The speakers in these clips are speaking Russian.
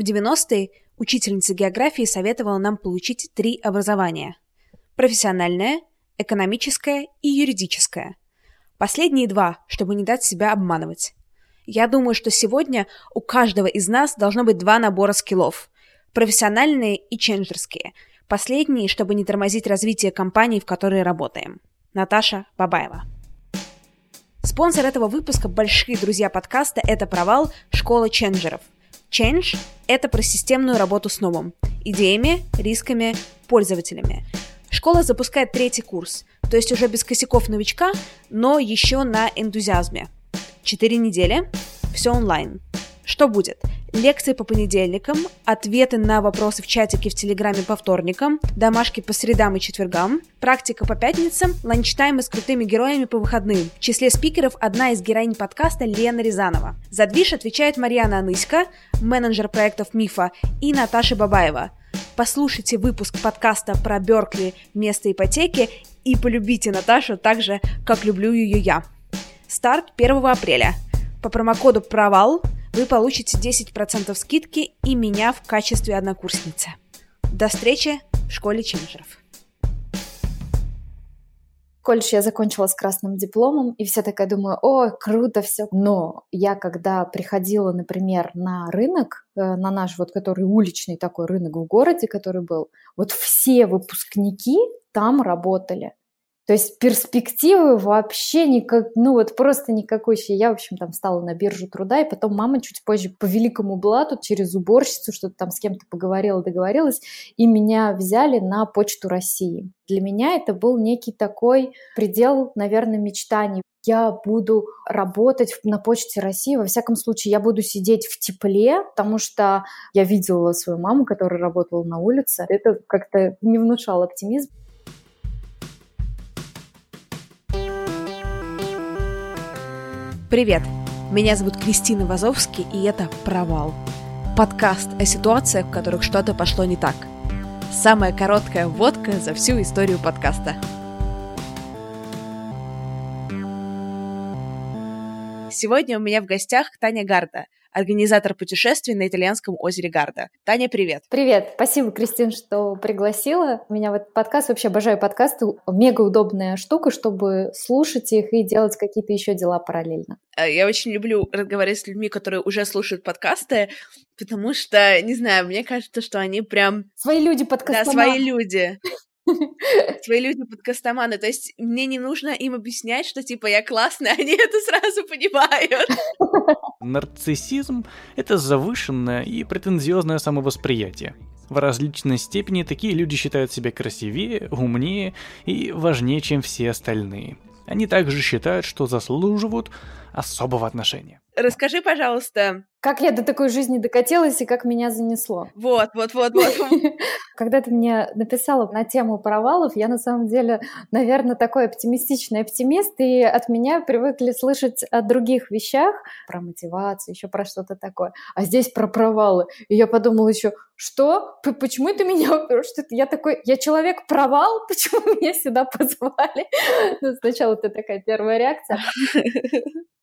В 90-е учительница географии советовала нам получить три образования – профессиональное, экономическое и юридическое. Последние два, чтобы не дать себя обманывать. Я думаю, что сегодня у каждого из нас должно быть два набора скиллов – профессиональные и ченджерские. Последние, чтобы не тормозить развитие компании, в которой работаем. Наташа Бабаева. Спонсор этого выпуска «Большие друзья подкаста» — это «Провал. Школа ченджеров». Change — это про системную работу с новым, идеями, рисками, пользователями. Школа запускает третий курс, то есть уже без косяков новичка, но еще на энтузиазме. Четыре недели, все онлайн. Что будет? Лекции по понедельникам, ответы на вопросы в чатике в Телеграме по вторникам, домашки по средам и четвергам, практика по пятницам, ланчтаймы с крутыми героями по выходным. В числе спикеров одна из героинь подкаста Лена Рязанова. За движ отвечает Марьяна Аныська, менеджер проектов МИФа, и Наташа Бабаева. Послушайте выпуск подкаста про Беркли вместо ипотеки и полюбите Наташу так же, как люблю ее я. Старт 1 апреля. По промокоду «Провал» вы получите 10% скидки и меня в качестве однокурсницы. До встречи в школе ченджеров. Колледж я закончила с красным дипломом, и вся такая думаю, о, круто все. Но я когда приходила, например, на рынок, э, на наш вот, который уличный такой рынок в городе, который был, вот все выпускники там работали. То есть перспективы вообще никак, ну вот просто никакой. Я, в общем, там стала на биржу труда, и потом мама чуть позже по великому блату через уборщицу что-то там с кем-то поговорила, договорилась, и меня взяли на почту России. Для меня это был некий такой предел, наверное, мечтаний. Я буду работать на почте России, во всяком случае, я буду сидеть в тепле, потому что я видела свою маму, которая работала на улице. Это как-то не внушало оптимизм. Привет! Меня зовут Кристина Вазовский, и это «Провал». Подкаст о ситуациях, в которых что-то пошло не так. Самая короткая водка за всю историю подкаста. Сегодня у меня в гостях Таня Гарда, организатор путешествий на итальянском озере Гарда. Таня, привет. Привет. Спасибо, Кристин, что пригласила меня в этот подкаст. Вообще обожаю подкасты. Мега удобная штука, чтобы слушать их и делать какие-то еще дела параллельно. Э, я очень люблю разговаривать с людьми, которые уже слушают подкасты, потому что, не знаю, мне кажется, что они прям... Свои люди подкастоманы. Да, свои люди. Свои люди подкастоманы. То есть мне не нужно им объяснять, что типа я классная, они это сразу понимают. Нарциссизм — это завышенное и претензиозное самовосприятие. В различной степени такие люди считают себя красивее, умнее и важнее, чем все остальные. Они также считают, что заслуживают особого отношения. Расскажи, пожалуйста, как я до такой жизни докатилась и как меня занесло. Вот, вот, вот, вот. Когда ты мне написала на тему провалов, я на самом деле, наверное, такой оптимистичный оптимист, и от меня привыкли слышать о других вещах, про мотивацию, еще про что-то такое. А здесь про провалы. И я подумала еще, что? Почему это меня... Что? Я такой, я человек-провал? Почему меня сюда позвали? Ну, сначала это такая первая реакция.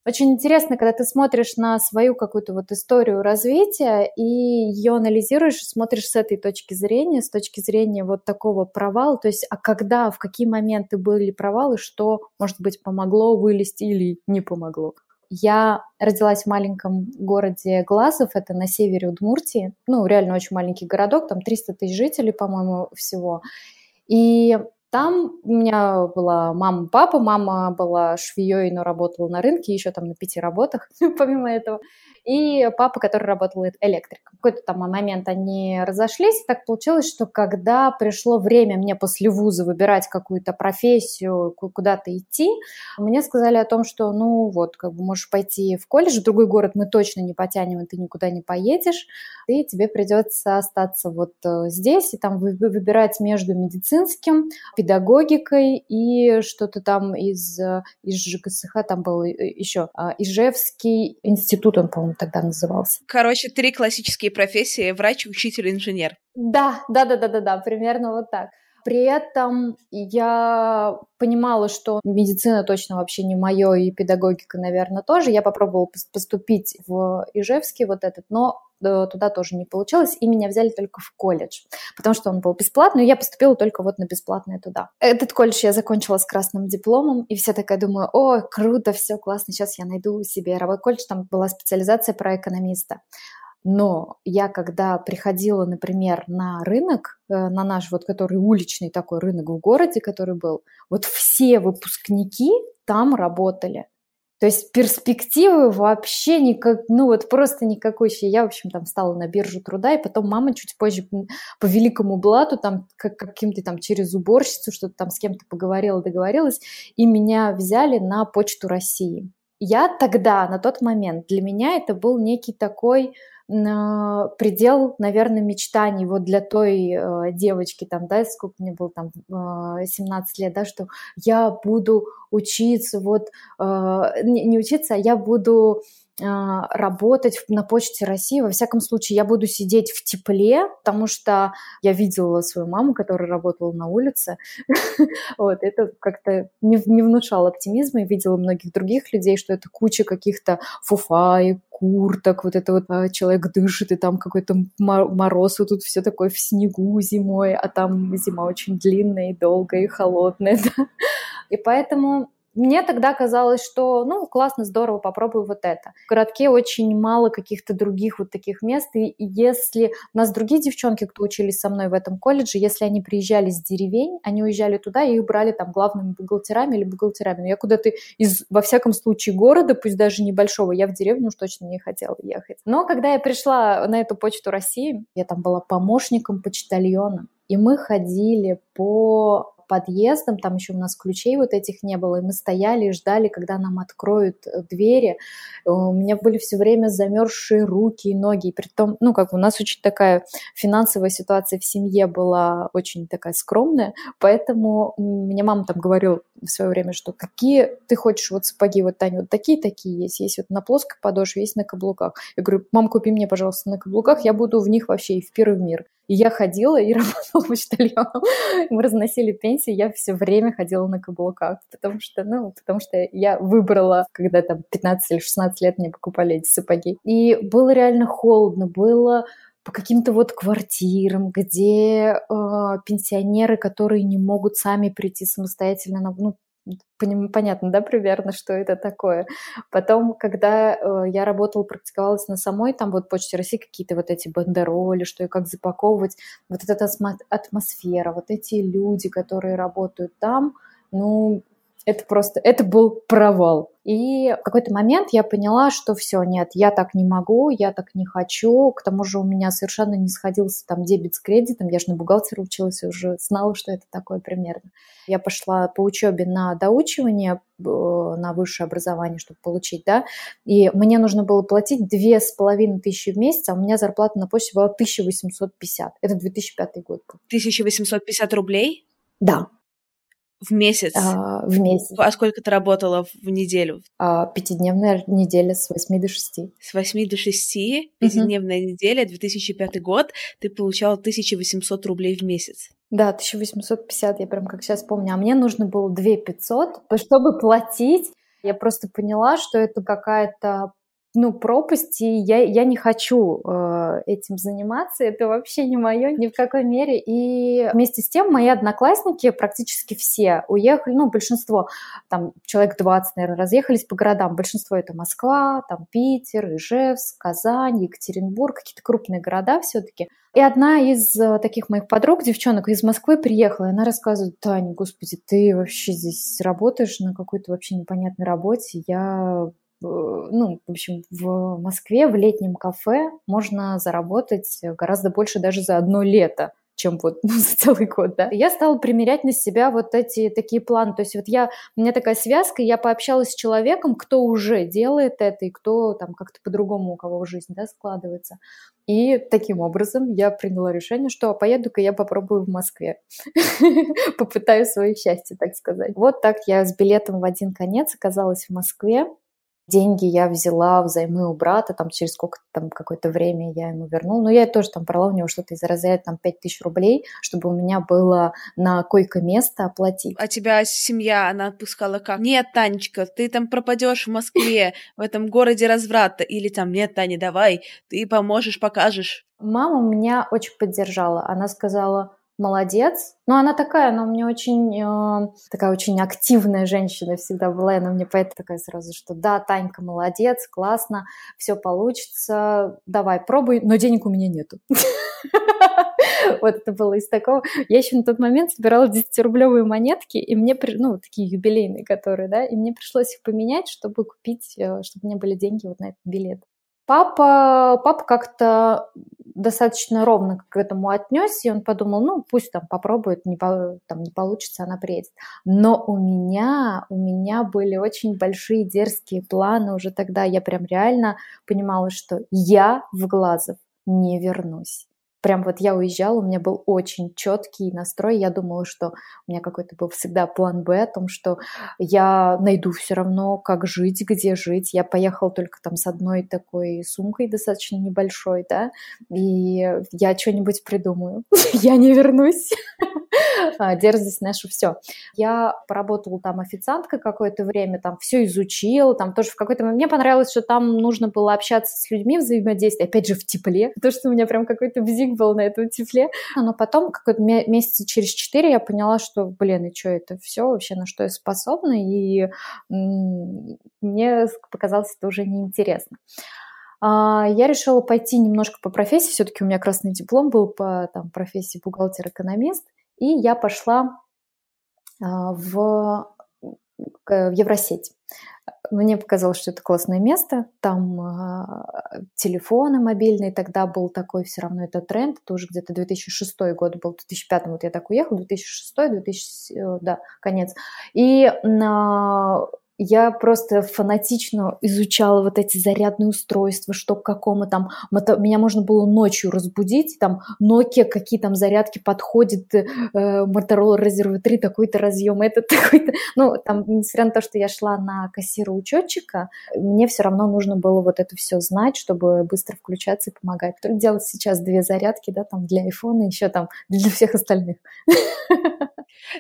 Очень интересно, когда ты смотришь на свою какую-то вот историю развития и ее анализируешь, смотришь с этой точки зрения, с точки зрения вот такого провала, то есть а когда, в какие моменты были провалы, что, может быть, помогло вылезти или не помогло. Я родилась в маленьком городе Глазов, это на севере Удмуртии, ну, реально очень маленький городок, там 300 тысяч жителей, по-моему, всего. И там у меня была мама, папа, мама была швеей, но работала на рынке, еще там на пяти работах, помимо этого и папа, который работал электриком. В какой-то там момент они разошлись, так получилось, что когда пришло время мне после вуза выбирать какую-то профессию, куда-то идти, мне сказали о том, что, ну вот, как бы можешь пойти в колледж, в другой город мы точно не потянем, и ты никуда не поедешь, и тебе придется остаться вот э, здесь, и там выбирать между медицинским, педагогикой и что-то там из, э, из ЖКСХ, там был э, еще Ижевский институт, он, по-моему, тогда назывался. Короче, три классические профессии – врач, учитель, инженер. Да, да, да, да, да, да, примерно вот так. При этом я понимала, что медицина точно вообще не мое, и педагогика, наверное, тоже. Я попробовала поступить в Ижевский вот этот, но э, туда тоже не получилось, и меня взяли только в колледж, потому что он был бесплатный, и я поступила только вот на бесплатное туда. Этот колледж я закончила с красным дипломом, и вся такая думаю, о, круто, все классно, сейчас я найду себе работу. Колледж, там была специализация про экономиста. Но я, когда приходила, например, на рынок, э, на наш вот, который уличный такой рынок в городе, который был, вот все выпускники там работали. То есть перспективы вообще никак, ну вот просто никакой. Я, в общем, там стала на биржу труда, и потом мама чуть позже по великому блату, там как, каким-то там через уборщицу, что-то там с кем-то поговорила, договорилась, и меня взяли на почту России. Я тогда, на тот момент, для меня это был некий такой предел, наверное, мечтаний вот для той э, девочки, там, да, сколько мне было, там, э, 17 лет, да, что я буду учиться, вот, э, не, не учиться, а я буду работать на почте России. Во всяком случае, я буду сидеть в тепле, потому что я видела свою маму, которая работала на улице. вот, это как-то не, внушало оптимизма. Я видела многих других людей, что это куча каких-то фуфа и курток, вот это вот а, человек дышит, и там какой-то мороз, вот тут все такое в снегу зимой, а там зима очень длинная и долгая и холодная? И поэтому мне тогда казалось, что, ну, классно, здорово, попробую вот это. В городке очень мало каких-то других вот таких мест, и если у нас другие девчонки, кто учились со мной в этом колледже, если они приезжали с деревень, они уезжали туда и их брали там главными бухгалтерами или бухгалтерами. Но я куда-то из, во всяком случае, города, пусть даже небольшого, я в деревню уж точно не хотела ехать. Но когда я пришла на эту почту России, я там была помощником почтальона, и мы ходили по подъездом, там еще у нас ключей вот этих не было, и мы стояли и ждали, когда нам откроют э, двери. Э, у меня были все время замерзшие руки и ноги, и при том, ну, как у нас очень такая финансовая ситуация в семье была очень такая скромная, поэтому мне мама там говорила в свое время, что какие ты хочешь вот сапоги, вот, Таня, вот такие-такие есть, есть вот на плоской подошве, есть на каблуках. Я говорю, мам, купи мне, пожалуйста, на каблуках, я буду в них вообще и в первый мир. И я ходила и работала почтальоном. Мы разносили пенсии, я все время ходила на каблуках, потому что, ну, потому что я выбрала, когда там 15 или 16 лет мне покупали эти сапоги. И было реально холодно, было по каким-то вот квартирам, где э, пенсионеры, которые не могут сами прийти самостоятельно на, ну, понятно, да, примерно, что это такое. Потом, когда э, я работала, практиковалась на самой, там вот Почте России какие-то вот эти бандероли, что и как запаковывать, вот эта атмосфера, вот эти люди, которые работают там, ну, это просто, это был провал. И в какой-то момент я поняла, что все, нет, я так не могу, я так не хочу. К тому же у меня совершенно не сходился там дебет с кредитом. Я же на бухгалтера училась уже знала, что это такое примерно. Я пошла по учебе на доучивание, э, на высшее образование, чтобы получить, да, и мне нужно было платить две с половиной тысячи в месяц, а у меня зарплата на почте была 1850. Это 2005 год был. 1850 рублей? Да. В месяц? А, в месяц. А сколько ты работала в неделю? А, пятидневная неделя с 8 до 6. С 8 до 6, пятидневная угу. неделя, 2005 год, ты получала 1800 рублей в месяц. Да, 1850, я прям как сейчас помню. А мне нужно было 2500, чтобы платить. Я просто поняла, что это какая-то ну, пропасти, я, я не хочу э, этим заниматься, это вообще не мое ни в какой мере. И вместе с тем мои одноклассники практически все уехали, ну, большинство, там, человек 20, наверное, разъехались по городам. Большинство это Москва, там, Питер, Ижевск, Казань, Екатеринбург, какие-то крупные города все-таки. И одна из э, таких моих подруг, девчонок из Москвы, приехала, и она рассказывает, Таня, господи, ты вообще здесь работаешь на какой-то вообще непонятной работе, я ну, в общем, в Москве в летнем кафе можно заработать гораздо больше даже за одно лето чем вот ну, за целый год, да. Я стала примерять на себя вот эти такие планы. То есть вот я, у меня такая связка, я пообщалась с человеком, кто уже делает это, и кто там как-то по-другому у кого жизнь, да, складывается. И таким образом я приняла решение, что поеду-ка я попробую в Москве. Попытаю свое счастье, так сказать. Вот так я с билетом в один конец оказалась в Москве. Деньги я взяла взаймы у брата, там через сколько там какое-то время я ему вернула. Но я тоже там брала у него что-то из разряда там 5000 рублей, чтобы у меня было на койко-место оплатить. А тебя семья, она отпускала как? Нет, Танечка, ты там пропадешь в Москве, в этом городе разврата. Или там, нет, Таня, давай, ты поможешь, покажешь. Мама меня очень поддержала. Она сказала, молодец. Но она такая, она у меня очень, э, такая очень активная женщина всегда была, и она мне поэтому такая сразу, что да, Танька, молодец, классно, все получится, давай, пробуй, но денег у меня нету. Вот это было из такого. Я еще на тот момент собирала 10-рублевые монетки, и мне, ну, такие юбилейные, которые, да, и мне пришлось их поменять, чтобы купить, э, чтобы у меня были деньги вот на этот билет. Папа, папа как-то достаточно ровно к этому отнесся, и он подумал, ну, пусть там попробует, не, там, не получится, она приедет. Но у меня, у меня были очень большие дерзкие планы уже тогда, я прям реально понимала, что я в Глазов не вернусь прям вот я уезжала, у меня был очень четкий настрой, я думала, что у меня какой-то был всегда план Б о том, что я найду все равно, как жить, где жить. Я поехала только там с одной такой сумкой достаточно небольшой, да, и я что-нибудь придумаю. Я не вернусь. А, дерзость наша все. Я поработала там официанткой какое-то время, там все изучила, там тоже в какой-то момент мне понравилось, что там нужно было общаться с людьми, взаимодействовать, опять же в тепле, потому что у меня прям какой-то бзик был на этом тепле. Но потом, какой-то месяца через четыре, я поняла, что, блин, и что это все вообще, на что я способна, и мне показалось это уже неинтересно. А, я решила пойти немножко по профессии, все-таки у меня красный диплом был по там, профессии бухгалтер-экономист, и я пошла а, в, в Евросеть. Мне показалось, что это классное место. Там э, телефоны мобильные тогда был такой все равно это тренд. Это уже где-то 2006 год был, 2005 вот я так уехала, 2006, 2000, э, да, конец. И э, я просто фанатично изучала вот эти зарядные устройства, что к какому там... Меня можно было ночью разбудить, там Nokia, какие там зарядки подходят, э, Motorola Razr 3, такой-то разъем, этот такой-то... Ну, там, несмотря на то, что я шла на кассира учетчика, мне все равно нужно было вот это все знать, чтобы быстро включаться и помогать. Делать сейчас две зарядки, да, там для и еще там для всех остальных.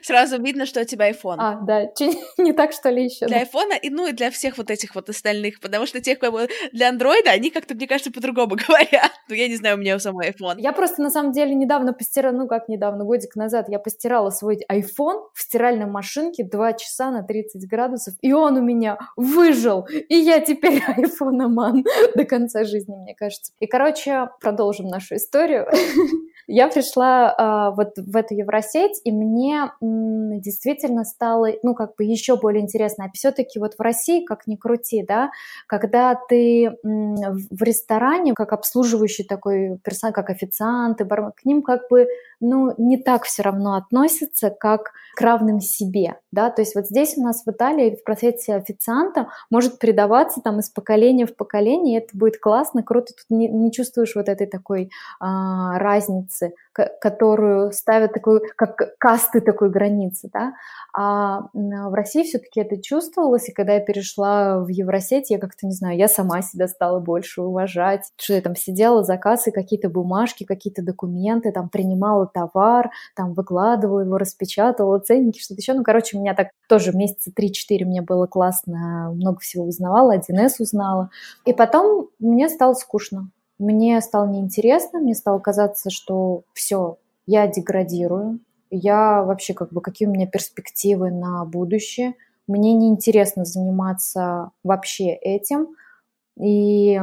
Сразу видно, что у тебя iPhone. А, да, не так, что ли, еще. Для iPhone, и, ну и для всех вот этих вот остальных, потому что тех, кого для Android, они как-то, мне кажется, по-другому говорят. Ну, я не знаю, у меня у самой iPhone. Я просто, на самом деле, недавно постирала, ну, как недавно, годик назад, я постирала свой iPhone в стиральной машинке 2 часа на 30 градусов, и он у меня выжил, и я теперь iPhone-ман до конца жизни, мне кажется. И, короче, продолжим нашу историю. Я пришла э, вот в эту Евросеть, и мне м, действительно стало, ну, как бы еще более интересно. А все-таки вот в России, как ни крути, да, когда ты м, в ресторане, как обслуживающий такой персонал, как официанты, бармен, к ним как бы, ну, не так все равно относятся, как к равным себе, да, то есть вот здесь у нас в Италии в профессии официанта может передаваться там из поколения в поколение, и это будет классно, круто, тут не, не чувствуешь вот этой такой а, разницы границы, которую ставят такую, как касты такой границы, да, а в России все-таки это чувствовалось, и когда я перешла в Евросеть, я как-то, не знаю, я сама себя стала больше уважать, что я там сидела за кассой, какие-то бумажки, какие-то документы, там принимала товар, там выкладывала его, распечатывала, ценники, что-то еще, ну, короче, у меня так тоже месяца 3-4 мне было классно, много всего узнавала, 1С узнала, и потом мне стало скучно, мне стало неинтересно, мне стало казаться, что все, я деградирую, я вообще как бы какие у меня перспективы на будущее, мне неинтересно заниматься вообще этим, и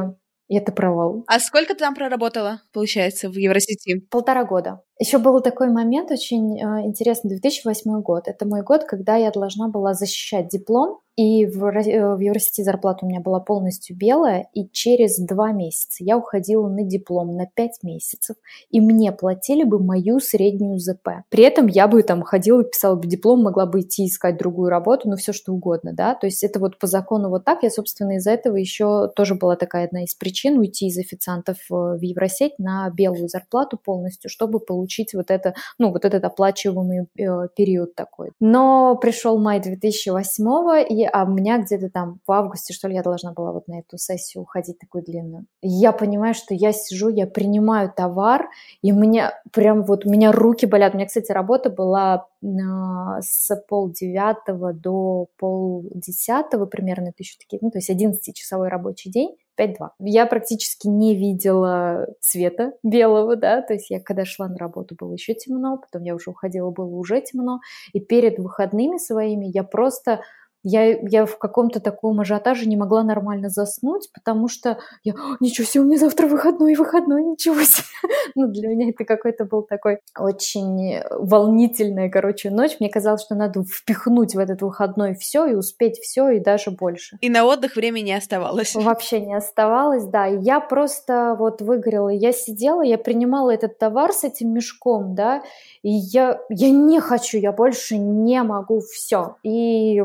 это провал. А сколько ты там проработала, получается, в Евросети? Полтора года. Еще был такой момент очень э, интересный, 2008 год. Это мой год, когда я должна была защищать диплом, и в, э, в Евросети зарплата у меня была полностью белая, и через два месяца я уходила на диплом на пять месяцев, и мне платили бы мою среднюю ЗП. При этом я бы там ходила, писала бы диплом, могла бы идти искать другую работу, ну все что угодно, да, то есть это вот по закону вот так, я, собственно, из-за этого еще тоже была такая одна из причин уйти из официантов э, в Евросеть на белую зарплату полностью, чтобы получить получить вот это, ну, вот этот оплачиваемый э, период такой. Но пришел май 2008 и, а у меня где-то там в августе, что ли, я должна была вот на эту сессию уходить такую длинную. И я понимаю, что я сижу, я принимаю товар, и мне прям вот, у меня руки болят. У меня, кстати, работа была с полдевятого до полдесятого примерно, еще такие, ну, то есть 11-часовой рабочий день, 5-2. Я практически не видела цвета белого, да, то есть я когда шла на работу, было еще темно, потом я уже уходила, было уже темно, и перед выходными своими я просто я, я в каком-то таком ажиотаже не могла нормально заснуть, потому что я, ничего себе, у меня завтра выходной, выходной, ничего себе. ну, для меня это какой-то был такой очень волнительная, короче, ночь. Мне казалось, что надо впихнуть в этот выходной все и успеть все и даже больше. И на отдых времени не оставалось. Вообще не оставалось, да. Я просто вот выгорела. Я сидела, я принимала этот товар с этим мешком, да, и я, я не хочу, я больше не могу, все. И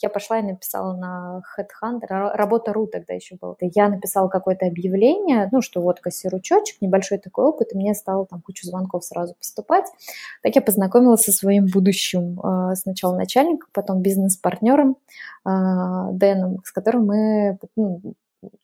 я пошла и написала на Headhunter, работа.ру тогда еще была. Я написала какое-то объявление, ну, что вот кассиручочек, небольшой такой опыт, и мне стало там кучу звонков сразу поступать. Так я познакомилась со своим будущим а, сначала начальником, потом бизнес-партнером а, Дэном, с которым мы ну,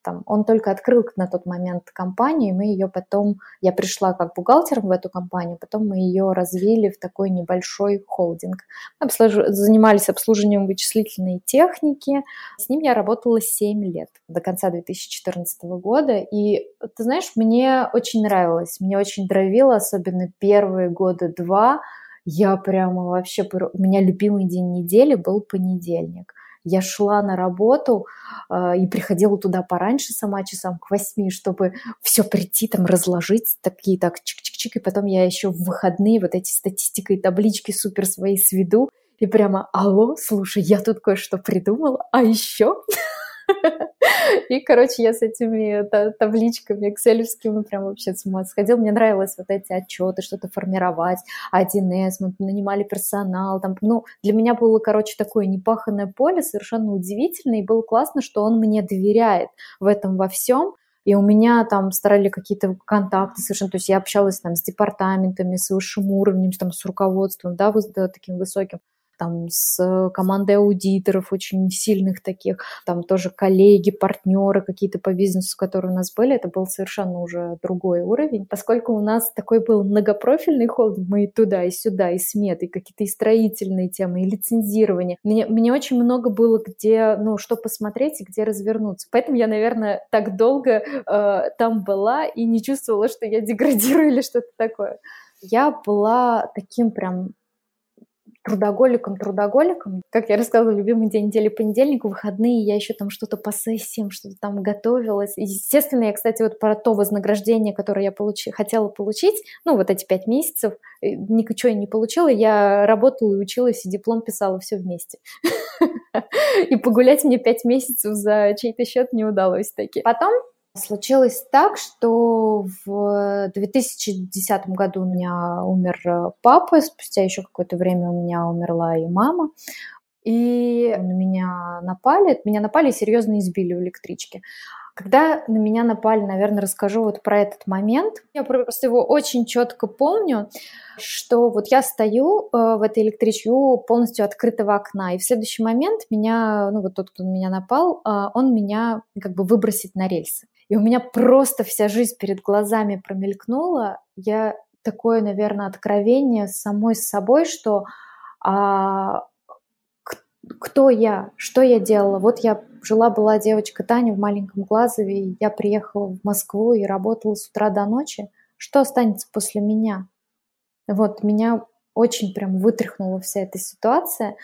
там, он только открыл на тот момент компанию, и мы ее потом, я пришла как бухгалтером в эту компанию, потом мы ее развили в такой небольшой холдинг. Мы обслуж... занимались обслуживанием вычислительной техники, с ним я работала 7 лет, до конца 2014 года, и ты знаешь, мне очень нравилось, мне очень дровило, особенно первые года два, я прямо вообще, у меня любимый день недели был понедельник я шла на работу э, и приходила туда пораньше сама часам к восьми, чтобы все прийти там разложить, такие так чик-чик-чик, и потом я еще в выходные вот эти статистики и таблички супер свои сведу, и прямо, алло, слушай, я тут кое-что придумала, а еще и, короче, я с этими табличками экселевскими прям вообще с ума сходила. Мне нравилось вот эти отчеты, что-то формировать, 1С, мы нанимали персонал. Там, ну, для меня было, короче, такое непаханное поле, совершенно удивительно, и было классно, что он мне доверяет в этом во всем, и у меня там старали какие-то контакты совершенно, то есть я общалась там с департаментами, с высшим уровнем, там, с руководством, да, таким высоким там с командой аудиторов очень сильных таких, там тоже коллеги, партнеры какие-то по бизнесу, которые у нас были, это был совершенно уже другой уровень. Поскольку у нас такой был многопрофильный холдинг, мы и туда, и сюда, и сметы, и какие-то и строительные темы, и лицензирование. Мне, мне очень много было где, ну, что посмотреть и где развернуться. Поэтому я, наверное, так долго э, там была и не чувствовала, что я деградирую или что-то такое. Я была таким прям трудоголиком, трудоголиком. Как я рассказывала, любимый день недели понедельник, выходные, я еще там что-то по сессиям, что-то там готовилась. Естественно, я, кстати, вот про то вознаграждение, которое я получ... хотела получить, ну, вот эти пять месяцев, э, ничего я не получила, я работала и училась, и диплом писала все вместе. И погулять мне пять месяцев за чей-то счет не удалось таки. Потом Случилось так, что в 2010 году у меня умер э, папа, спустя еще какое-то время у меня умерла и мама. И на меня напали, меня напали и серьезно избили в электричке. Когда на меня напали, наверное, расскажу вот про этот момент. Я просто его очень четко помню, что вот я стою э, в этой электричке полностью открытого окна, и в следующий момент меня, ну вот тот, кто на меня напал, э, он меня как бы выбросит на рельсы. И у меня просто вся жизнь перед глазами промелькнула. Я такое, наверное, откровение самой с собой, что а, кто я, что я делала. Вот я жила-была девочка Таня в маленьком Глазове, и я приехала в Москву и работала с утра до ночи. Что останется после меня? Вот меня очень прям вытряхнула вся эта ситуация.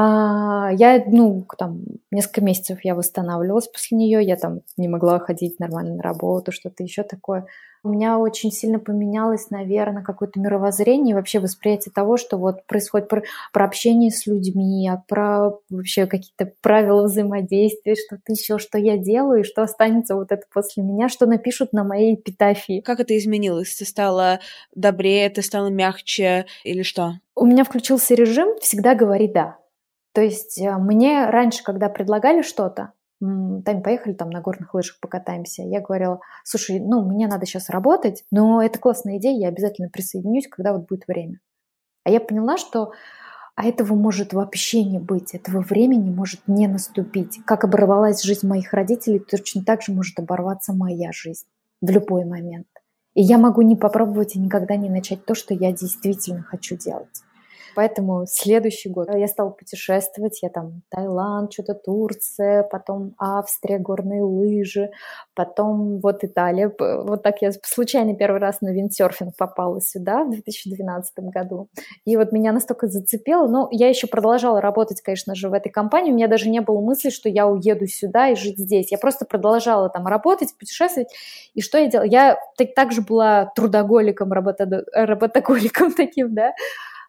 А, я, ну, там, несколько месяцев я восстанавливалась после нее, я там не могла ходить нормально на работу, что-то еще такое. У меня очень сильно поменялось, наверное, какое-то мировоззрение и вообще восприятие того, что вот происходит про, про общение с людьми, а про вообще какие-то правила взаимодействия, что-то еще, что я делаю, и что останется вот это после меня, что напишут на моей эпитафии. Как это изменилось? Ты стала добрее, ты стала мягче или что? У меня включился режим «всегда говори «да». То есть э, мне раньше, когда предлагали что-то, Тань, поехали там на горных лыжах покатаемся. Я говорила, слушай, ну, мне надо сейчас работать, но это классная идея, я обязательно присоединюсь, когда вот будет время. А я поняла, что а этого может вообще не быть, этого времени может не наступить. Как оборвалась жизнь моих родителей, точно так же может оборваться моя жизнь в любой момент. И я могу не попробовать и никогда не начать то, что я действительно хочу делать. Поэтому следующий год я стала путешествовать, я там Таиланд, что-то Турция, потом Австрия, горные лыжи, потом вот Италия. Вот так я случайно первый раз на виндсерфинг попала сюда в 2012 году. И вот меня настолько зацепило. Но я еще продолжала работать, конечно же, в этой компании. У меня даже не было мысли, что я уеду сюда и жить здесь. Я просто продолжала там работать, путешествовать. И что я делала? Я также была трудоголиком, работоголиком таким, да,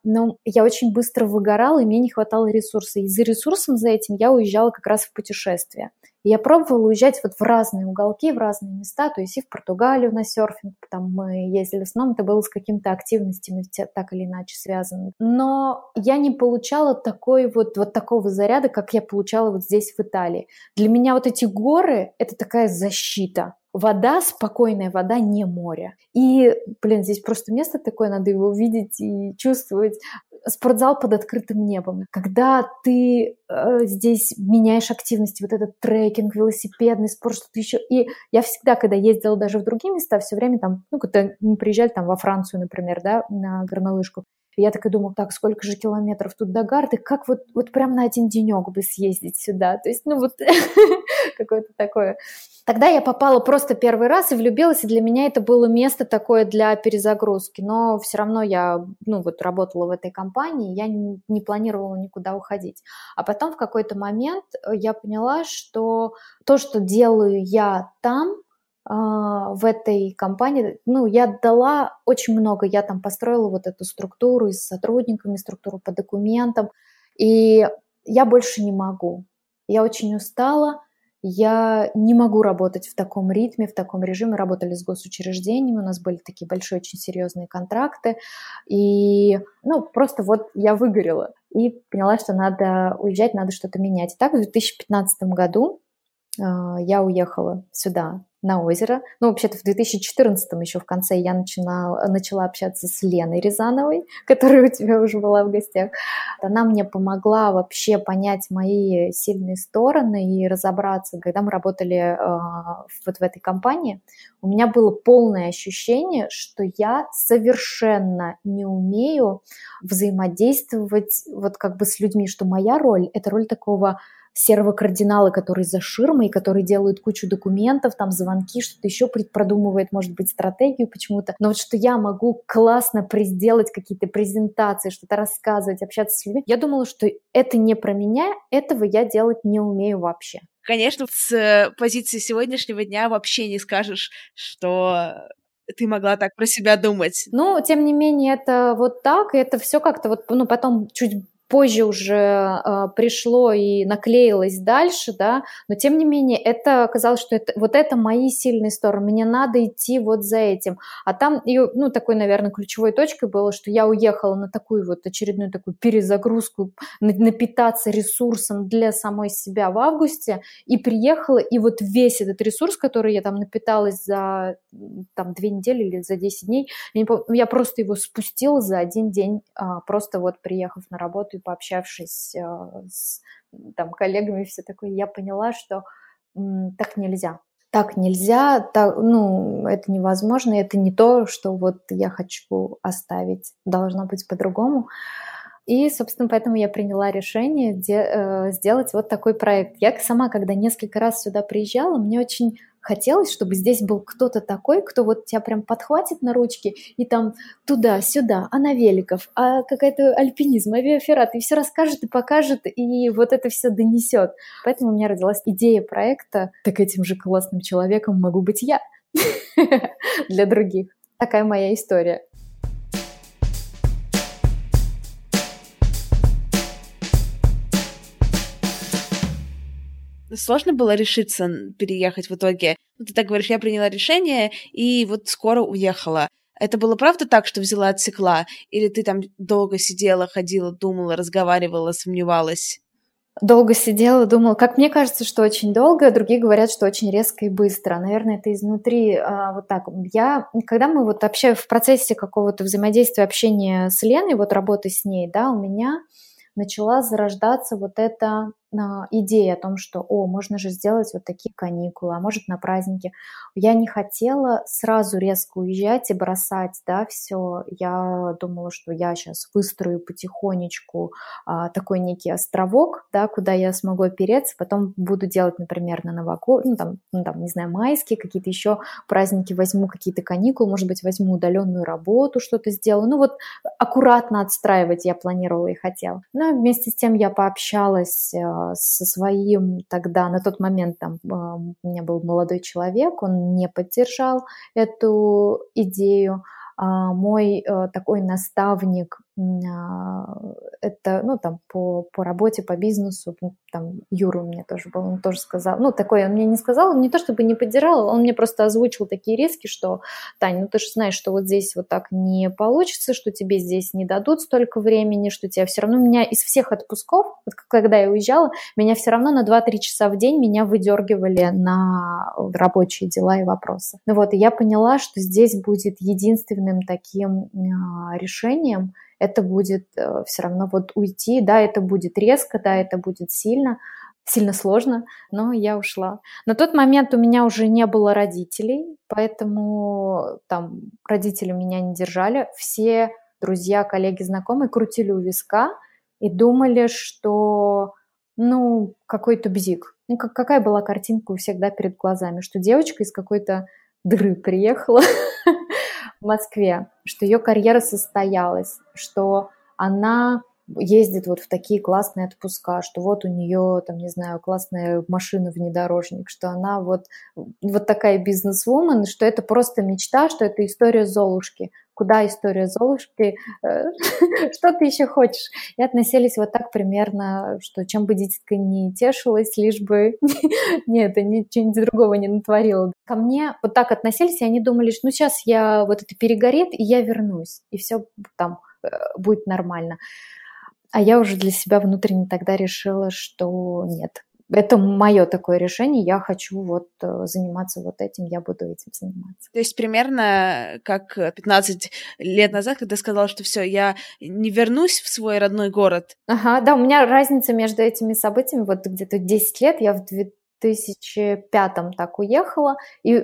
но я очень быстро выгорала, и мне не хватало ресурсов. И за ресурсом за этим я уезжала как раз в путешествие. Я пробовала уезжать вот в разные уголки, в разные места, то есть и в Португалию на серфинг, там мы ездили, в основном это было с какими-то активностями так или иначе связано. Но я не получала такой вот, вот такого заряда, как я получала вот здесь в Италии. Для меня вот эти горы — это такая защита вода, спокойная вода, не море. И, блин, здесь просто место такое, надо его видеть и чувствовать. Спортзал под открытым небом. Когда ты э, здесь меняешь активности, вот этот трекинг, велосипедный спорт, что-то еще. И я всегда, когда ездила даже в другие места, все время там, ну, когда мы приезжали там во Францию, например, да, на горнолыжку, я так и думала, так, сколько же километров тут до Гарды, как вот, вот прям на один денек бы съездить сюда. То есть, ну вот какое-то такое. Тогда я попала просто первый раз и влюбилась, и для меня это было место такое для перезагрузки. Но все равно я, ну вот работала в этой компании, я не, не планировала никуда уходить. А потом в какой-то момент э, я поняла, что то, что делаю я там, в этой компании, ну, я дала очень много, я там построила вот эту структуру и с сотрудниками, структуру по документам, и я больше не могу. Я очень устала, я не могу работать в таком ритме, в таком режиме. Работали с госучреждениями, у нас были такие большие, очень серьезные контракты. И, ну, просто вот я выгорела и поняла, что надо уезжать, надо что-то менять. И так в 2015 году э, я уехала сюда, на озеро. Ну, вообще-то в 2014 еще в конце я начинала, начала общаться с Леной Рязановой, которая у тебя уже была в гостях. Она мне помогла вообще понять мои сильные стороны и разобраться. Когда мы работали э, вот в этой компании, у меня было полное ощущение, что я совершенно не умею взаимодействовать вот как бы с людьми, что моя роль — это роль такого серого кардинала, который за ширмой, который делает кучу документов, там звонки, что-то еще продумывает, может быть, стратегию почему-то. Но вот что я могу классно сделать какие-то презентации, что-то рассказывать, общаться с людьми, я думала, что это не про меня, этого я делать не умею вообще. Конечно, с э, позиции сегодняшнего дня вообще не скажешь, что ты могла так про себя думать. Ну, тем не менее, это вот так, и это все как-то вот, ну, потом чуть позже уже э, пришло и наклеилось дальше, да, но тем не менее это оказалось, что это, вот это мои сильные стороны, мне надо идти вот за этим. А там, и, ну, такой, наверное, ключевой точкой было, что я уехала на такую вот очередную такую перезагрузку, напитаться ресурсом для самой себя в августе, и приехала, и вот весь этот ресурс, который я там напиталась за там две недели или за 10 дней, я, помню, я просто его спустила за один день, а, просто вот приехав на работу и пообщавшись э, с там, коллегами, все такое, я поняла, что так нельзя. Так нельзя, так, ну, это невозможно, это не то, что вот я хочу оставить, должно быть по-другому. И, собственно, поэтому я приняла решение де, э, сделать вот такой проект. Я сама, когда несколько раз сюда приезжала, мне очень хотелось, чтобы здесь был кто-то такой, кто вот тебя прям подхватит на ручки и там туда-сюда, а на великов, а какая-то альпинизм, авиаферат, и все расскажет и покажет, и вот это все донесет. Поэтому у меня родилась идея проекта, так этим же классным человеком могу быть я для других. Такая моя история. Сложно было решиться переехать в итоге? Ну, ты так говоришь, я приняла решение и вот скоро уехала. Это было правда так, что взяла, отсекла? Или ты там долго сидела, ходила, думала, разговаривала, сомневалась? Долго сидела, думала, как мне кажется, что очень долго, другие говорят, что очень резко и быстро. Наверное, это изнутри а, вот так. Я, когда мы вот общаем в процессе какого-то взаимодействия, общения с Леной, вот работы с ней, да, у меня начала зарождаться вот эта идея о том, что, о, можно же сделать вот такие каникулы, а может на праздники. Я не хотела сразу резко уезжать и бросать, да, все. Я думала, что я сейчас выстрою потихонечку а, такой некий островок, да, куда я смогу опереться, потом буду делать, например, на Новогод, ну там, ну, там, не знаю, майские какие-то еще праздники, возьму какие-то каникулы, может быть, возьму удаленную работу, что-то сделаю. Ну вот аккуратно отстраивать я планировала и хотела. Но вместе с тем я пообщалась э, со своим тогда, на тот момент там а, у меня был молодой человек, он не поддержал эту идею. А мой э, такой наставник а, это, ну, там, по, по работе, по бизнесу, там, Юра меня тоже был, он тоже сказал, ну, такой он мне не сказал, не то чтобы не поддержал, он мне просто озвучил такие риски, что, Тань, ну, ты же знаешь, что вот здесь вот так не получится, что тебе здесь не дадут столько времени, что тебя все равно, меня из всех отпусков, вот когда я уезжала, меня все равно на 2-3 часа в день меня выдергивали на рабочие дела и вопросы. Ну вот, и я поняла, что здесь будет единственным таким а, решением, это будет э, все равно вот уйти, да, это будет резко, да, это будет сильно, сильно сложно, но я ушла. На тот момент у меня уже не было родителей, поэтому там родители меня не держали. Все друзья, коллеги, знакомые крутили у виска и думали, что, ну, какой-то бзик. Ну, как, какая была картинка у всех, да, перед глазами, что девочка из какой-то дыры приехала в Москве, что ее карьера состоялась, что она ездит вот в такие классные отпуска, что вот у нее, там, не знаю, классная машина внедорожник, что она вот, вот такая бизнес-вумен, что это просто мечта, что это история Золушки. Куда история Золушки? Э, что ты еще хочешь? И относились вот так примерно, что чем бы дитятка не тешилась, лишь бы нет, ничего другого не натворила. Ко мне вот так относились, и они думали, что ну сейчас я вот это перегорит, и я вернусь, и все там э, будет нормально. А я уже для себя внутренне тогда решила, что нет, это мое такое решение, я хочу вот э, заниматься вот этим, я буду этим заниматься. То есть примерно как 15 лет назад, когда сказала, что все, я не вернусь в свой родной город. Ага, да, у меня разница между этими событиями, вот где-то 10 лет, я в 2005 так уехала и, э,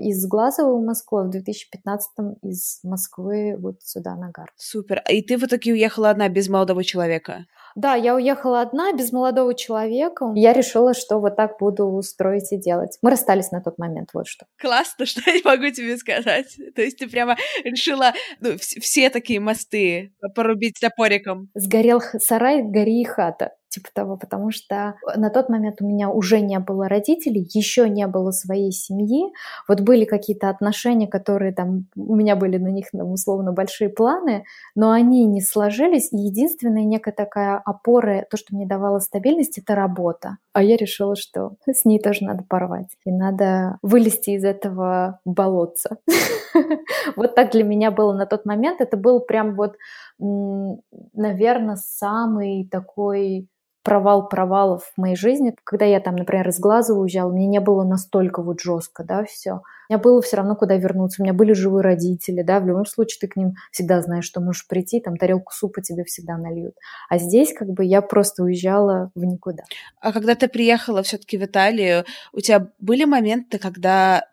из Глазова в Москву, а в 2015 из Москвы вот сюда, на Гар. Супер. И ты в итоге уехала одна, без молодого человека? Да, я уехала одна, без молодого человека. Я решила, что вот так буду строить и делать. Мы расстались на тот момент, вот что. Классно, что я могу тебе сказать. То есть ты прямо решила ну, все такие мосты порубить топориком. Сгорел сарай, гори и хата типа того, потому что на тот момент у меня уже не было родителей, еще не было своей семьи, вот были какие-то отношения, которые там, у меня были на них там, условно большие планы, но они не сложились, и единственная некая такая опора, то, что мне давало стабильность, это работа. А я решила, что с ней тоже надо порвать, и надо вылезти из этого болотца. Вот так для меня было на тот момент, это был прям вот, наверное, самый такой провал провалов в моей жизни. Когда я там, например, из глаза уезжала, мне не было настолько вот жестко, да, все. У меня было все равно куда вернуться. У меня были живые родители, да, в любом случае ты к ним всегда знаешь, что можешь прийти, там тарелку супа тебе всегда нальют. А здесь как бы я просто уезжала в никуда. А когда ты приехала все-таки в Италию, у тебя были моменты, когда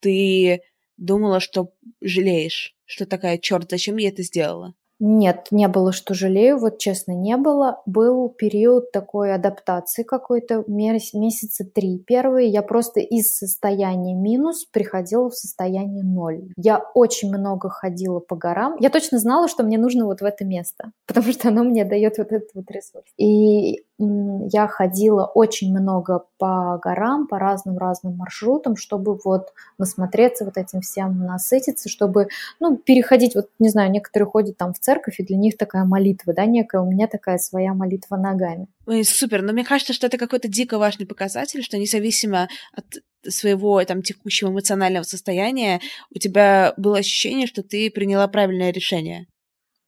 ты думала, что жалеешь, что такая, черт, зачем я это сделала? Нет, не было, что жалею, вот честно, не было. Был период такой адаптации какой-то, месяца три первые. Я просто из состояния минус приходила в состояние ноль. Я очень много ходила по горам. Я точно знала, что мне нужно вот в это место, потому что оно мне дает вот этот вот ресурс. И я ходила очень много по горам, по разным-разным маршрутам, чтобы вот насмотреться вот этим всем, насытиться, чтобы, ну, переходить, вот, не знаю, некоторые ходят там в церковь, и для них такая молитва, да, некая, у меня такая своя молитва ногами. Ой, супер, но мне кажется, что это какой-то дико важный показатель, что независимо от своего там текущего эмоционального состояния, у тебя было ощущение, что ты приняла правильное решение.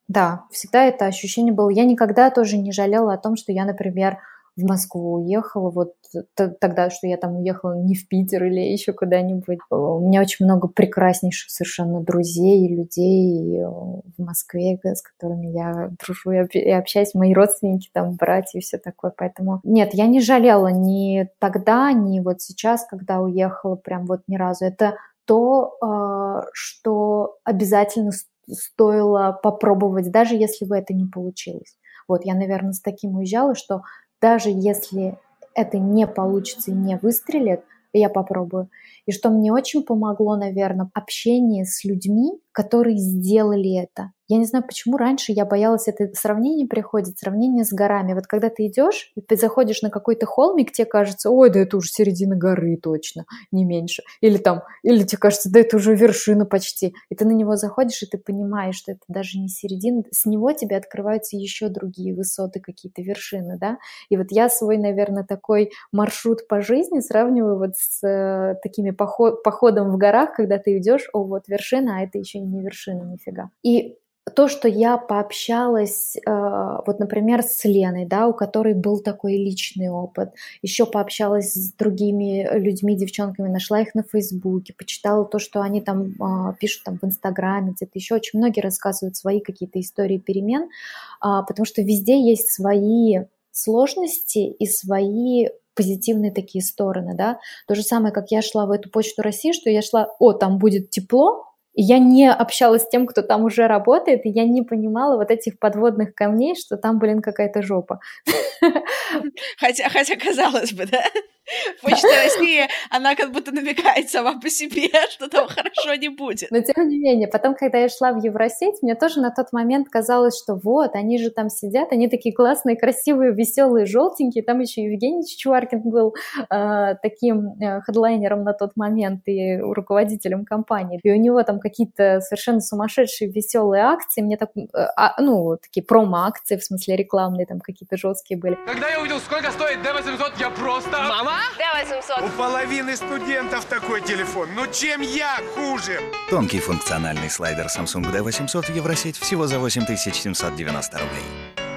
Да, всегда это ощущение было. Я никогда тоже не жалела о том, что я, например, в Москву уехала, вот тогда, что я там уехала не в Питер или еще куда-нибудь. У меня очень много прекраснейших совершенно друзей и людей э, в Москве, с которыми я дружу и общаюсь, мои родственники, там, братья и все такое. Поэтому нет, я не жалела ни тогда, ни вот сейчас, когда уехала, прям вот ни разу. Это то, э, что обязательно стоило попробовать, даже если бы это не получилось. Вот я, наверное, с таким уезжала, что даже если это не получится и не выстрелит, я попробую. И что мне очень помогло, наверное, общение с людьми, которые сделали это. Я не знаю, почему раньше я боялась это сравнение приходит, сравнение с горами. Вот когда ты идешь и ты заходишь на какой-то холмик, тебе кажется, ой, да это уже середина горы точно, не меньше. Или там, или тебе кажется, да это уже вершина почти. И ты на него заходишь, и ты понимаешь, что это даже не середина. С него тебе открываются еще другие высоты, какие-то вершины, да. И вот я свой, наверное, такой маршрут по жизни сравниваю вот с э, такими поход, походом в горах, когда ты идешь, о, вот вершина, а это еще не вершина нифига. И то, что я пообщалась, э, вот, например, с Леной, да, у которой был такой личный опыт, еще пообщалась с другими людьми, девчонками, нашла их на Фейсбуке, почитала то, что они там э, пишут там в Инстаграме, где-то еще очень многие рассказывают свои какие-то истории перемен, а, потому что везде есть свои сложности и свои позитивные такие стороны, да. То же самое, как я шла в эту почту России, что я шла, о, там будет тепло, я не общалась с тем, кто там уже работает, и я не понимала вот этих подводных камней, что там, блин, какая-то жопа. Хотя, хотя казалось бы, да? Почта России, она как будто намекает сама по себе, что там хорошо не будет. Но тем не менее, потом, когда я шла в Евросеть, мне тоже на тот момент казалось, что вот, они же там сидят, они такие классные, красивые, веселые, желтенькие. Там еще Евгений Чичваркин был э, таким э, хедлайнером на тот момент и руководителем компании. И у него там какие-то совершенно сумасшедшие веселые акции. Мне так, э, а, ну, такие промо-акции, в смысле рекламные, там какие-то жесткие были. Когда я увидел, сколько стоит D800, я просто... Мама? D800. У половины студентов такой телефон. Ну чем я хуже? Тонкий функциональный слайдер Samsung D800 в Евросеть всего за 8790 рублей.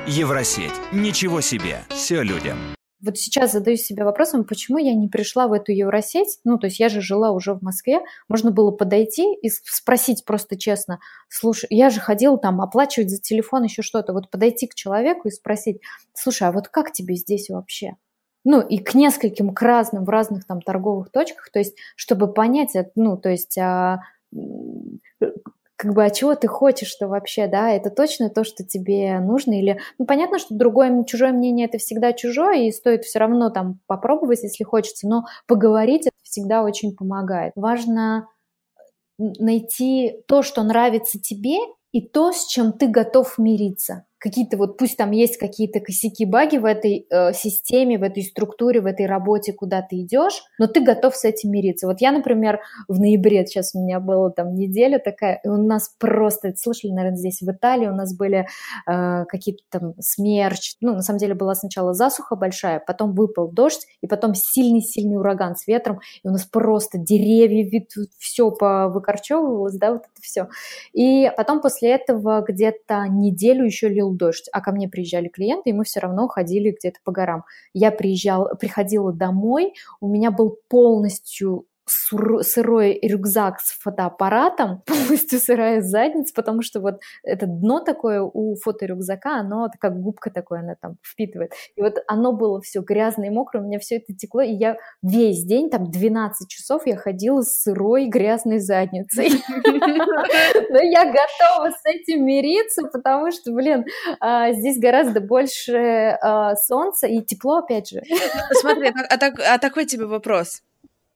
Евросеть. Ничего себе. Все людям. Вот сейчас задаюсь себе вопросом, почему я не пришла в эту Евросеть, ну, то есть я же жила уже в Москве, можно было подойти и спросить просто честно, слушай, я же ходила там оплачивать за телефон еще что-то, вот подойти к человеку и спросить, слушай, а вот как тебе здесь вообще? Ну, и к нескольким, к разным, в разных там торговых точках, то есть, чтобы понять, ну, то есть, а, как бы, а чего ты хочешь, что вообще, да, это точно то, что тебе нужно, или, ну, понятно, что другое, чужое мнение это всегда чужое, и стоит все равно там попробовать, если хочется, но поговорить это всегда очень помогает. Важно найти то, что нравится тебе, и то, с чем ты готов мириться какие-то вот, пусть там есть какие-то косяки, баги в этой э, системе, в этой структуре, в этой работе, куда ты идешь, но ты готов с этим мириться. Вот я, например, в ноябре, сейчас у меня была там неделя такая, и у нас просто, слышали, наверное, здесь в Италии у нас были э, какие-то там смерч, ну, на самом деле была сначала засуха большая, потом выпал дождь, и потом сильный-сильный ураган с ветром, и у нас просто деревья, вид, все повыкорчевывалось, да, вот это все. И потом после этого где-то неделю еще лил дождь, а ко мне приезжали клиенты, и мы все равно ходили где-то по горам. Я приезжала, приходила домой, у меня был полностью сырой рюкзак с фотоаппаратом, полностью сырая задница, потому что вот это дно такое у фоторюкзака, оно как губка такое, она там впитывает. И вот оно было все грязное и мокрое, у меня все это текло, и я весь день, там 12 часов я ходила с сырой грязной задницей. Но я готова с этим мириться, потому что, блин, а, здесь гораздо больше а, солнца и тепло, опять же. Смотри, а, а такой тебе вопрос.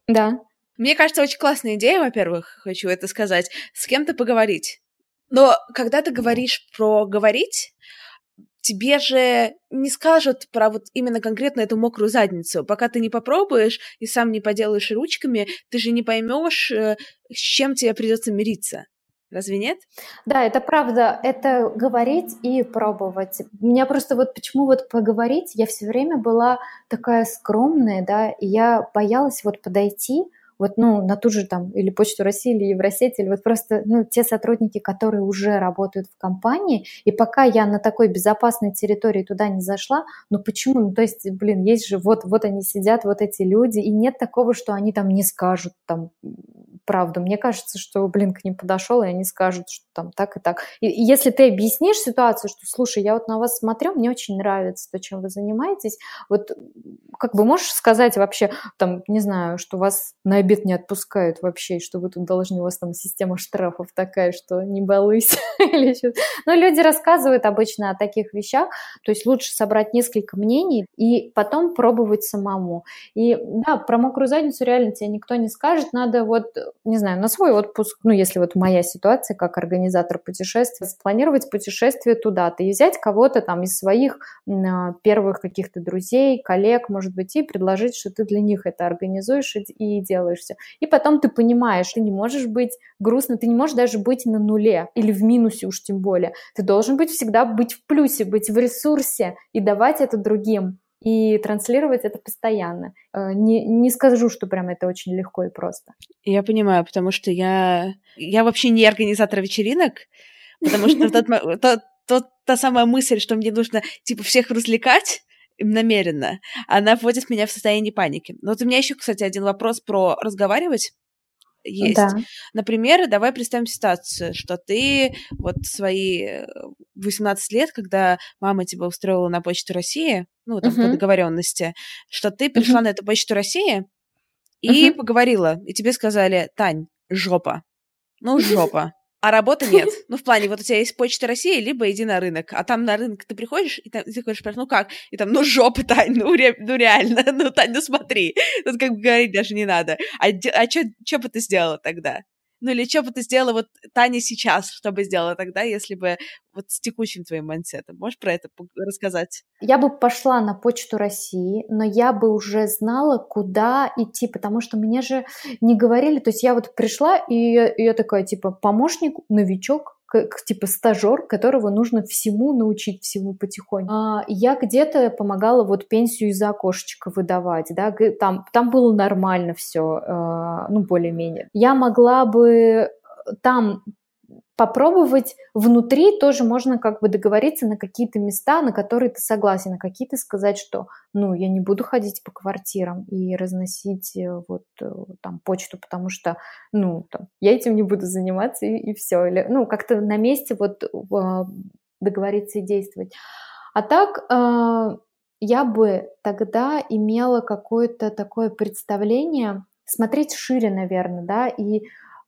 Да. Мне кажется, очень классная идея, во-первых, хочу это сказать, с кем-то поговорить. Но когда ты говоришь про говорить, тебе же не скажут про вот именно конкретно эту мокрую задницу. Пока ты не попробуешь и сам не поделаешь ручками, ты же не поймешь, э, с чем тебе придется мириться. Разве нет? Да, это правда. Это говорить и пробовать. Меня просто вот почему вот поговорить, я все время была такая скромная, да, и я боялась вот подойти, вот, ну, на ту же там или Почту России, или Евросеть, или вот просто, ну, те сотрудники, которые уже работают в компании, и пока я на такой безопасной территории туда не зашла, ну, почему? Ну, то есть, блин, есть же, вот, вот они сидят, вот эти люди, и нет такого, что они там не скажут там правду. Мне кажется, что, блин, к ним подошел, и они скажут, что там так и так. И, если ты объяснишь ситуацию, что, слушай, я вот на вас смотрю, мне очень нравится то, чем вы занимаетесь, вот как бы можешь сказать вообще, там, не знаю, что вас на обед не отпускают вообще, что вы тут должны, у вас там система штрафов такая, что не балуйся. Но люди рассказывают обычно о таких вещах, то есть лучше собрать несколько мнений и потом пробовать самому. И да, про мокрую задницу реально тебе никто не скажет, надо вот, не знаю, на свой отпуск, ну, если вот моя ситуация как организатор путешествия, спланировать путешествие туда-то и взять кого-то там из своих а, первых каких-то друзей, коллег, может быть, и предложить, что ты для них это организуешь и делаешь все. И потом ты понимаешь, ты не можешь быть грустно, ты не можешь даже быть на нуле или в минусе уж тем более. Ты должен быть всегда быть в плюсе, быть в ресурсе и давать это другим и транслировать это постоянно. Э, не, не скажу, что прям это очень легко и просто. Я понимаю, потому что я, я вообще не организатор вечеринок, потому что тот, тот, тот, та самая мысль, что мне нужно, типа, всех развлекать, намеренно, она вводит меня в состояние паники. Но вот у меня еще, кстати, один вопрос про разговаривать есть. Да. Например, давай представим ситуацию, что ты вот свои 18 лет, когда мама тебя устроила на Почту России, ну, там, uh-huh. по договоренности, что ты пришла uh-huh. на эту Почту России и uh-huh. поговорила, и тебе сказали, Тань, жопа. Ну, жопа а работы нет. Ну, в плане, вот у тебя есть Почта России, либо иди на рынок. А там на рынок ты приходишь, и там, ты говоришь, ну как? И там, ну жопа, Тань, ну, ре, ну реально, ну, Тань, ну смотри. Тут как бы говорить даже не надо. А, а что бы ты сделала тогда? Ну или что бы ты сделала вот Таня сейчас, что бы сделала тогда, если бы вот с текущим твоим mindset ом? Можешь про это рассказать? Я бы пошла на Почту России, но я бы уже знала, куда идти, потому что мне же не говорили, то есть я вот пришла, и я, я такая, типа, помощник, новичок, как типа стажер, которого нужно всему научить, всему потихоньку. А, я где-то помогала вот пенсию из окошечка выдавать, да, там, там было нормально все, а, ну, более-менее. Я могла бы там попробовать внутри тоже можно как бы договориться на какие-то места, на которые ты согласен, на какие-то сказать, что ну, я не буду ходить по квартирам и разносить э, вот э, там почту, потому что, ну, там, я этим не буду заниматься и, и все. Или, ну, как-то на месте вот а, договориться и действовать. А так, э, я бы тогда имела какое-то такое представление, смотреть шире, наверное, да, и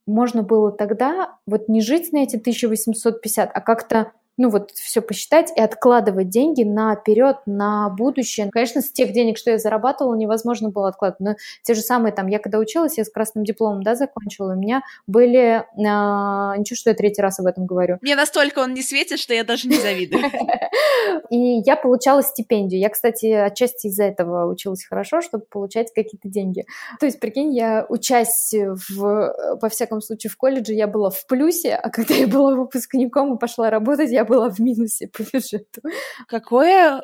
можно было тогда вот не жить на эти 1850, а как-то ну вот все посчитать и откладывать деньги наперед, на будущее. Конечно, с тех денег, что я зарабатывала, невозможно было откладывать. Но те же самые, там, я когда училась, я с красным дипломом, да, закончила, у меня были... А, ничего, что я третий раз об этом говорю. Мне настолько он не светит, что я даже не завидую. И я получала стипендию. Я, кстати, отчасти из-за этого училась хорошо, чтобы получать какие-то деньги. То есть, прикинь, я учась в, во всяком случае, в колледже, я была в плюсе, а когда я была выпускником и пошла работать, я была в минусе по бюджету. Какое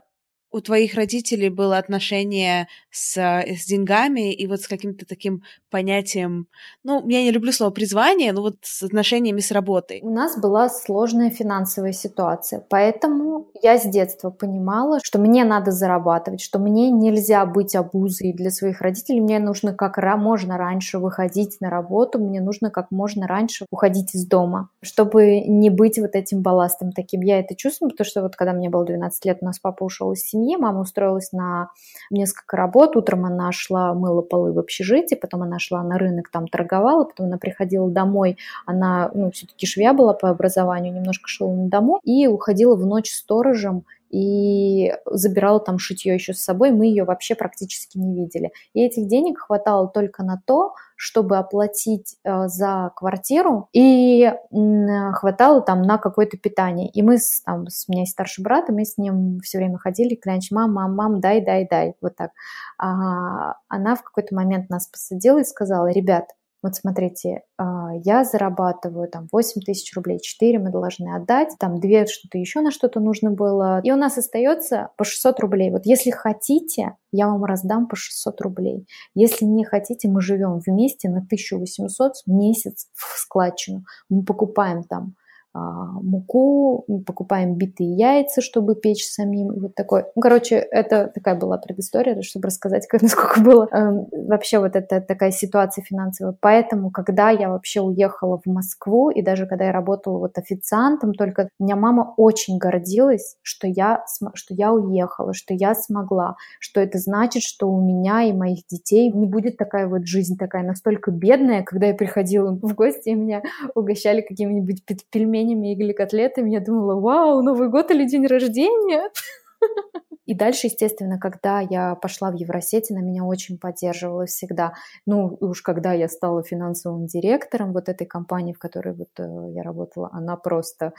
у твоих родителей было отношение с, с деньгами и вот с каким-то таким понятием, ну, я не люблю слово призвание, но вот с отношениями с работой? У нас была сложная финансовая ситуация, поэтому я с детства понимала, что мне надо зарабатывать, что мне нельзя быть обузой для своих родителей, мне нужно как можно раньше выходить на работу, мне нужно как можно раньше уходить из дома, чтобы не быть вот этим балластом таким. Я это чувствую, потому что вот когда мне было 12 лет, у нас папа ушел из семьи, мама устроилась на несколько работ, утром она шла, мыла полы в общежитии, потом она шла на рынок, там торговала, потом она приходила домой, она, ну, все-таки швея была по образованию, немножко шила на дому, и уходила в ночь сторожем и забирала там шитье еще с собой, мы ее вообще практически не видели. И этих денег хватало только на то, чтобы оплатить э, за квартиру, и э, хватало там на какое-то питание. И мы, с, там, с, у меня есть старший брат, и мы с ним все время ходили, клянчить, мам, мам, мам, дай, дай, дай, вот так. А, она в какой-то момент нас посадила и сказала, ребят, Вот смотрите, а, я зарабатываю там 8 тысяч рублей, 4 мы должны отдать, там 2 что-то еще на что-то нужно было, и у нас остается по 600 рублей. Вот если хотите, я вам раздам по 600 рублей. Если не хотите, мы живем вместе на 1800 в месяц в складчину. Мы покупаем там муку, покупаем битые яйца, чтобы печь самим. Вот такой. Ну, короче, это такая была предыстория, чтобы рассказать, как, насколько было э, вообще вот эта такая ситуация финансовая. Поэтому, когда я вообще уехала в Москву, и даже когда я работала вот официантом, только меня мама очень гордилась, что я, что я уехала, что я смогла, что это значит, что у меня и моих детей не будет такая вот жизнь такая настолько бедная, когда я приходила в гости, и меня угощали какими-нибудь пельменями пельменями или котлетами, я думала, вау, Новый год или день рождения. И дальше, естественно, когда я пошла в Евросети, на меня очень поддерживала всегда. Ну, уж когда я стала финансовым директором вот этой компании, в которой вот э, я работала, она просто...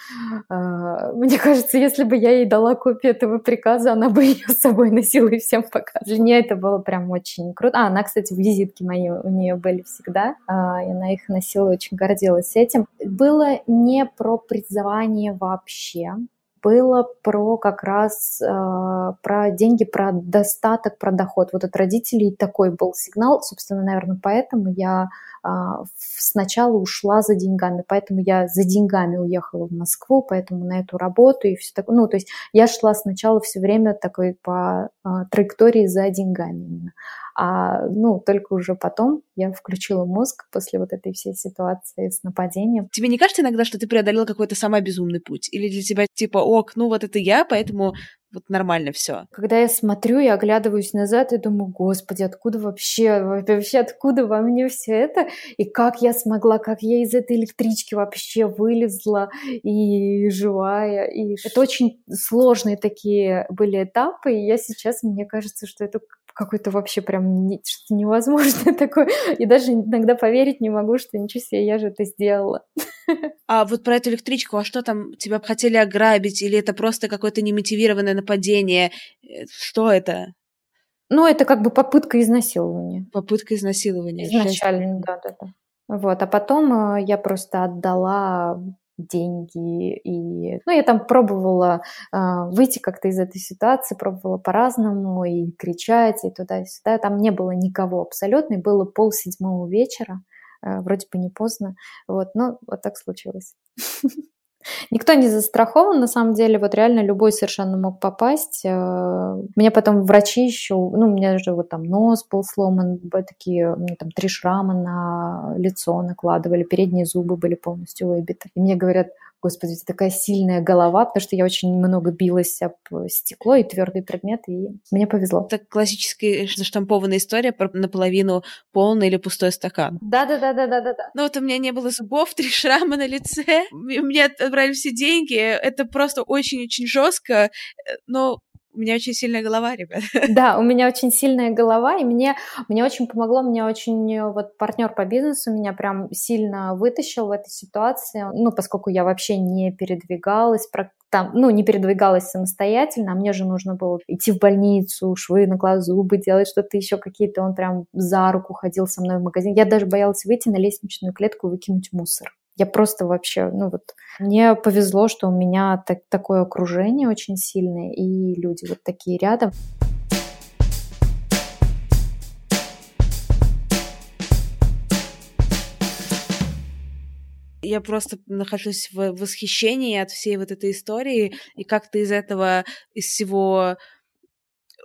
Э, мне кажется, если бы я ей дала копию этого приказа, она бы ее с собой носила и всем показывала. Для нее это было прям очень круто. А, она, кстати, визитки мои у нее были всегда, э, и она их носила, очень гордилась этим. Было не про призвание вообще, было про как раз э, про деньги, про достаток, про доход. Вот от родителей такой был сигнал. Собственно, наверное, поэтому я э, сначала ушла за деньгами, поэтому я за деньгами уехала в Москву, поэтому на эту работу и все такое. Ну, то есть я шла сначала все время такой по э, траектории за деньгами именно. А, ну, только уже потом я включила мозг после вот этой всей ситуации с нападением. Тебе не кажется иногда, что ты преодолела какой-то самый безумный путь? Или для тебя типа, ок, ну вот это я, поэтому вот нормально все. Когда я смотрю и оглядываюсь назад и думаю, господи, откуда вообще, вообще откуда во мне все это? И как я смогла, как я из этой электрички вообще вылезла и живая. И это очень сложные такие были этапы, и я сейчас, мне кажется, что это какой-то вообще прям не, что-то невозможное такое. И даже иногда поверить не могу, что ничего себе, я же это сделала. А вот про эту электричку, а что там, тебя хотели ограбить, или это просто какое-то немотивированное нападение? Э, что это? Ну, это как бы попытка изнасилования. Попытка изнасилования. Изначально, да, да, да. Вот, а потом э, я просто отдала деньги. И, ну, я там пробовала э, выйти как-то из этой ситуации, пробовала по-разному и кричать, и туда, и сюда. Там не было никого абсолютно, и было пол седьмого вечера, э, вроде бы не поздно. Вот, но вот так случилось. Никто не застрахован, на самом деле, вот реально любой совершенно мог попасть. Э, мне потом врачи еще, ну, у меня же вот там нос был сломан, такие, мне там три шрама на лицо накладывали, передние зубы были полностью выбиты. И мне говорят, господи, это такая сильная голова, потому что я очень много билась об стекло и твердый предмет, и мне повезло. Это классическая заштампованная история про наполовину полный или пустой стакан. Да-да-да-да-да-да. Ну вот у меня не было зубов, три шрама на лице, мне отбрали все деньги, это просто очень-очень жестко, э, но у меня очень сильная голова, ребят. Да, у меня очень сильная голова, и мне, мне очень помогло, мне очень, вот партнер по бизнесу меня прям сильно вытащил в этой ситуации, ну, поскольку я вообще не передвигалась, там, ну, не передвигалась самостоятельно, а мне же нужно было идти в больницу, швы накладывать, зубы делать, что-то еще какие-то, он прям за руку ходил со мной в магазин. Я даже боялась выйти на лестничную клетку и выкинуть мусор. Я просто вообще, ну вот, мне повезло, что у меня так, такое окружение очень сильное, и люди вот такие рядом. я просто нахожусь в восхищении от всей вот этой истории, и как ты из этого, из всего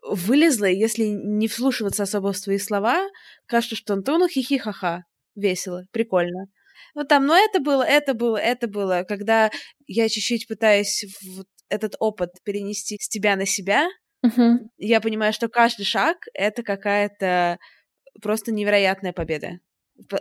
вылезла, если не вслушиваться особо в свои слова, кажется, что Антону хихи-ха-ха, весело, прикольно. Ну там, ну это было, это было, это было, когда я чуть-чуть пытаюсь вот этот опыт перенести с тебя на себя, uh-huh. я понимаю, что каждый шаг это какая-то просто невероятная победа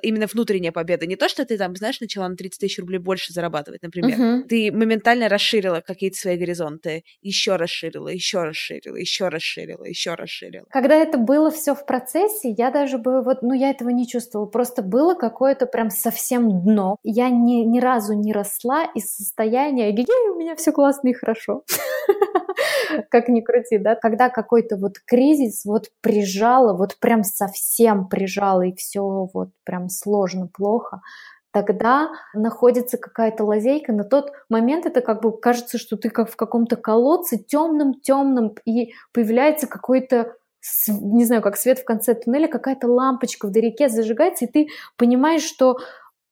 именно внутренняя победа. Не то, что ты там, знаешь, начала на 30 тысяч рублей больше зарабатывать, например. Uh-huh. Ты моментально расширила какие-то свои горизонты, еще расширила, еще расширила, еще расширила, еще расширила. Когда это было все в процессе, я даже бы вот, ну, я этого не чувствовала. Просто было какое-то прям совсем дно. Я ни, ни разу не росла из состояния, гей, у меня все классно и хорошо. как ни крути, да, когда какой-то вот кризис вот прижало, вот прям совсем прижало, и все вот прям сложно, плохо, тогда находится какая-то лазейка. На тот момент это как бы кажется, что ты как в каком-то колодце темном-темном, и появляется какой-то не знаю, как свет в конце туннеля, какая-то лампочка вдалеке зажигается, и ты понимаешь, что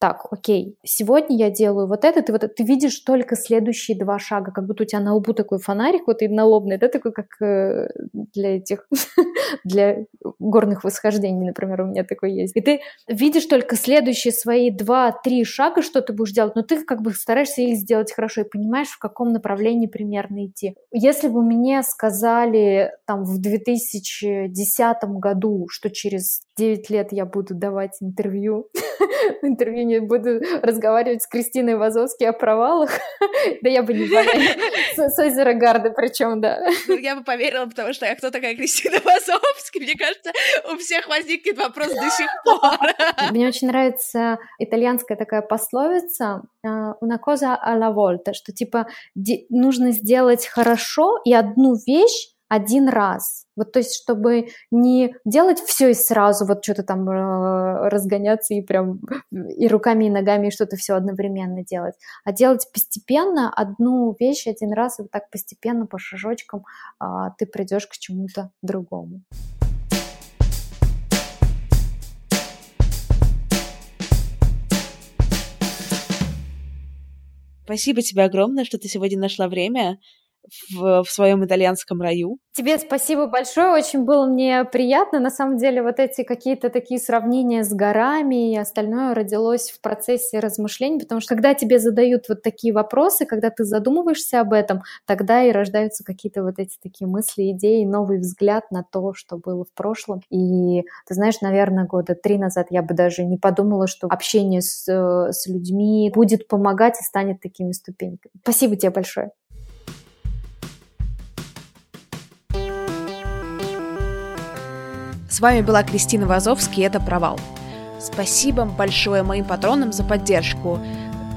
так, окей, сегодня я делаю вот это, ты вот ты видишь только следующие два шага, как будто у тебя на лбу такой фонарик, вот и налобный, да, такой, как э, для этих, для горных восхождений, например, у меня такой есть. И ты видишь только следующие свои два-три шага, что ты будешь делать, но ты как бы стараешься их сделать хорошо и понимаешь, в каком направлении примерно идти. Если бы мне сказали там в 2010 году, что через 9 лет я буду давать интервью, интервью не буду разговаривать с Кристиной Вазовски о провалах, да я бы не поверила. С озера Гарды причем, да. Ну, я бы поверила, потому что я кто такая Кристина Вазовски? Мне кажется, у всех возникнет вопрос до сих пор. Мне очень нравится итальянская такая пословица «una cosa alla volta», что типа нужно сделать хорошо и одну вещь один раз. Вот то есть, чтобы не делать все и сразу, вот что-то там э, разгоняться и прям и руками, и ногами, и что-то все одновременно делать, а делать постепенно одну вещь один раз, и вот так постепенно, по шажочкам э, ты придешь к чему-то другому. Спасибо тебе огромное, что ты сегодня нашла время в, в своем итальянском раю. Тебе спасибо большое, очень было мне приятно. На самом деле вот эти какие-то такие сравнения с горами и остальное родилось в процессе размышлений, потому что когда тебе задают вот такие вопросы, когда ты задумываешься об этом, тогда и рождаются какие-то вот эти такие мысли, идеи, новый взгляд на то, что было в прошлом. И ты знаешь, наверное, года три назад я бы даже не подумала, что общение с, э, с людьми будет помогать и станет такими ступеньками. Спасибо тебе большое. С вами была Кристина Вазовский, и это «Провал». Спасибо большое моим патронам за поддержку.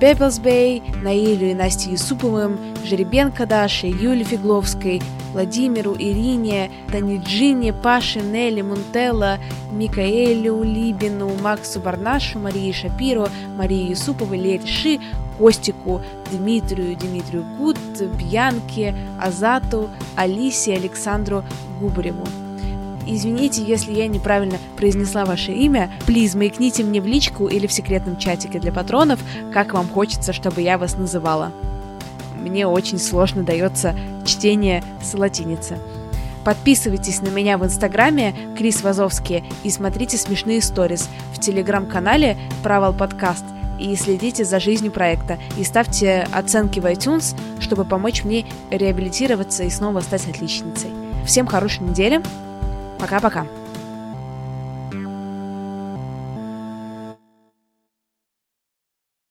Пепелс Бэй, Наилю и Насте Юсуповым, Жеребенко Даше, Юле Фигловской, Владимиру, Ирине, Таниджине, Паше, Нелли, Мунтелла, Микаэлю, Либину, Максу Барнашу, Марии Шапиро, Марии Юсуповой, Лере Ши, Костику, Дмитрию, Дмитрию Гуд, Бьянке, Азату, Алисе, Александру Губареву. Извините, если я неправильно произнесла ваше имя. Плиз, маякните мне в личку или в секретном чатике для патронов, как вам хочется, чтобы я вас называла. Мне очень сложно дается чтение с латиницы. Подписывайтесь на меня в инстаграме Крис Вазовский и смотрите смешные сторис в телеграм-канале Провал подкаст и следите за жизнью проекта и ставьте оценки в iTunes, чтобы помочь мне реабилитироваться и снова стать отличницей. Всем хорошей недели! Пока-пока.